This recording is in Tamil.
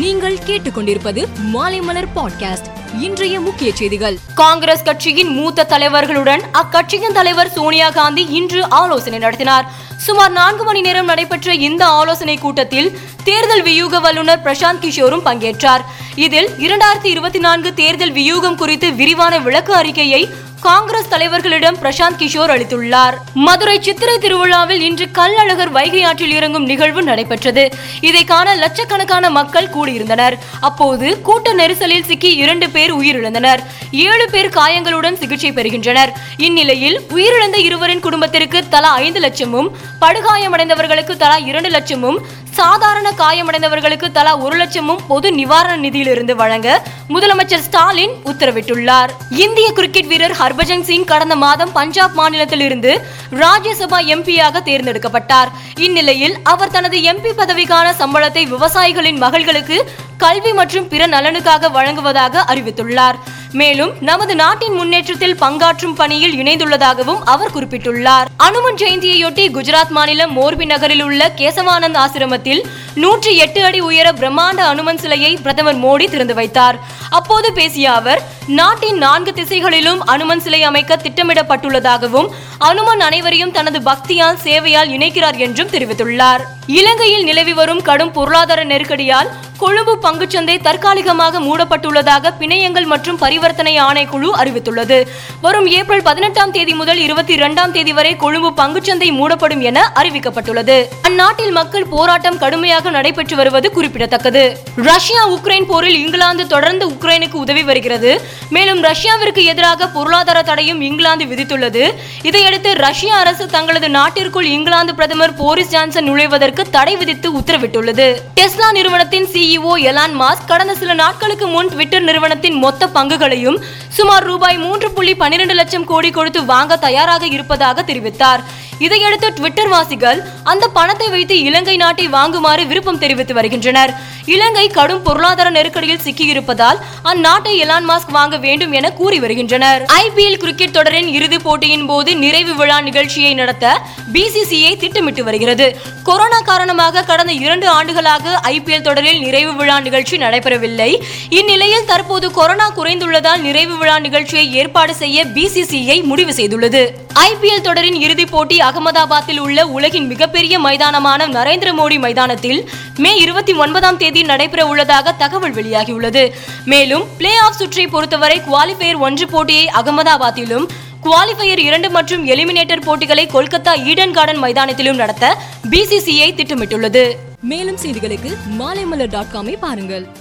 நீங்கள் கேட்டுக்கொண்டிருப்பது மாலைமலர் பாட்காஸ்ட். இன்றைய முக்கிய செய்திகள். காங்கிரஸ் கட்சியின் மூத்த தலைவர்களுடன் அக்கட்சியின் தலைவர் சோனியா காந்தி இன்று ஆலோசனை நடத்தினார். சுமார் நான்கு மணி நேரம் நடைபெற்ற இந்த ஆலோசனை கூட்டத்தில் தேர்தல் வியூக வல்லுநர் பிரசாந்த் கிஷோரும் பங்கேற்றார். இதில் இரண்டாயிரத்தி இருபத்தி நான்கு தேர்தல் வியூகம் குறித்து விரிவான விளக்க அறிக்கையை காங்கிரஸ் தலைவர்களிடம் பிரசாந்த் கிஷோர் அளித்துள்ளார். மதுரை சித்திரை திருவிழாவில் இன்று கல்லழகர் வைகை ஆற்றில் இறங்கும் நிகழ்வு நடைபெற்றது. இதை காண லட்சக்கணக்கான மக்கள் கூடியிருந்தனர். அப்போது கூட்ட நெரிசலில் சிக்கி இரண்டு பேர் உயிரிழந்தனர். ஏழு பேர் காயங்களுடன் சிகிச்சை பெறுகின்றனர். இந்நிலையில் உயிரிழந்த இருவரின் குடும்பத்திற்கு தலா ஐந்து லட்சமும் படுகாயமடைந்தவர்களுக்கு தலா இரண்டு லட்சமும் சாதாரண காயமடைந்தவர்களுக்கு தலா ஒரு லட்சமும் பொது நிவாரண நிதியிலிருந்து வழங்க முதலமைச்சர் ஸ்டாலின் உத்தரவிட்டுள்ளார். இந்திய கிரிக்கெட் வீரர் ஹர்பஜன் சிங் கடந்த மாதம் பஞ்சாப் மாநிலத்திலிருந்து ராஜ்யசபா எம்பியாக தேர்ந்தெடுக்கப்பட்டார். இந்நிலையில் அவர் தனது எம்பி பதவிக்கான சம்பளத்தை விவசாயிகளின் மகள்களுக்கு கல்வி மற்றும் பிற நலனுக்காக வழங்குவதாக அறிவித்துள்ளார். மேலும் நமது நாட்டின் முன்னேற்றத்தில் பங்காற்றும் பணியில் இணைந்துள்ளதாகவும் அவர் குறிப்பிட்டுள்ளார். அனுமன் ஜெயந்தியையொட்டி குஜராத் மாநிலம் மோர்பி நகரில் உள்ள கேசவானந்த் ஆசிரமத்தில் நூற்றி எட்டு அடி உயர பிரம்மாண்ட அனுமன் சிலையை பிரதமர் மோடி திறந்து வைத்தார். அப்போது பேசிய அவர் நாட்டின் நான்கு திசைகளிலும் அனுமன் சிலை அமைக்க திட்டமிடப்பட்டுள்ளதாகவும் அனுமன் அனைவரையும் தனது பக்தியால் சேவையால் இணைக்கிறார் என்றும் தெரிவித்துள்ளார். இலங்கையில் நிலவி வரும் கடும் பொருளாதார நெருக்கடியால் கொழும்பு பங்குச்சந்தை தற்காலிகமாக மூடப்பட்டுள்ளதாக பிணையங்கள் மற்றும் பரிவர்த்தனை ஆணைக்குழு அறிவித்துள்ளது. வரும் ஏப்ரல் பதினெட்டாம் தேதி முதல் இருபத்தி இரண்டாம் தேதி வரை கொழும்பு பங்குச்சந்தை மூடப்படும் என அறிவிக்கப்பட்டுள்ளது. அந்நாட்டில் மக்கள் போராட்டம் கடுமையாக நடைபெற்று வருவது குறிப்பிடத்தக்கது. ரஷ்யா உக்ரைன் போரில் இங்கிலாந்து தொடர்ந்து உக்ரைனுக்கு உதவி வருகிறது. மேலும் ரஷ்யாவிற்கு எதிராக பொருளாதார தடையும் இங்கிலாந்து விதித்துள்ளது. இதையடுத்து ரஷ்ய அரசு தங்களது நாட்டிற்குள் இங்கிலாந்து பிரதமர் போரிஸ் ஜான்சன் நுழைவதற்கு தடை விதித்து உத்தரவிட்டுள்ளது. டெஸ்லா நிறுவனத்தின் சி சிஇஓ எலான் மாஸ்க் கடந்த சில நாட்களுக்கு முன் ட்விட்டர் நிறுவனத்தின் மொத்த பங்குகளையும் சுமார் ரூபாய் மூன்று புள்ளி பன்னிரண்டு லட்சம் கோடி கொடுத்து வாங்க தயாராக இருப்பதாக தெரிவித்தார். இதையடுத்து ட்விட்டர் வாசிகள் அந்த பணத்தை வைத்து இலங்கை நாட்டை வாங்குமாறு விருப்பம் தெரிவித்து வருகின்றனர். இலங்கை கடும் பொருளாதார நெருக்கடியில் சிக்கியிருப்பதால் அந்நாட்டை எலான் மாஸ்க் வாங்க வேண்டும் என கூறி வருகின்றனர். ஐபிஎல் கிரிக்கெட் தொடரின் இறுதிப் போட்டியின் போது நிறைவு விழா நிகழ்ச்சியை நடத்த பிசிசிஐ திட்டமிட்டு வருகிறது. கொரோனா காரணமாக கடந்த இரண்டு ஆண்டுகளாக ஐபிஎல் தொடரில் நிறைவு விழா நிகழ்ச்சி நடைபெறவில்லை. இந்நிலையில் தற்போது கொரோனா குறைந்துள்ளதால் நிறைவு விழா நிகழ்ச்சியை ஏற்பாடு செய்ய பிசிசிஐ முடிவு செய்துள்ளது. ஐபிஎல் தொடரின் இறுதிப் போட்டி அகமதாபாத்தில் உள்ள உலகின் மிகப்பெரிய மைதானமான நரேந்திர மோடி மைதானத்தில் மே இருபத்தி ஒன்பதாம் தேதி தேதி நடைபெற உள்ளதாக தகவல் வெளியாகியுள்ளது. மேலும் பிளே ஆஃப் சுற்றை பொறுத்தவரை குவாலிஃபயர் ஒன்று போட்டியை அகமதாபாத்திலும் குவாலிஃபயர் இரண்டு மற்றும் எலிமினேட்டர் போட்டிகளை கொல்கத்தா ஈடன் கார்டன் மைதானத்திலும் நடத்த பிசிசிஐ திட்டமிட்டுள்ளது. மேலும் செய்திகளுக்கு மாலைமலர் டாட் காமை பாருங்கள்.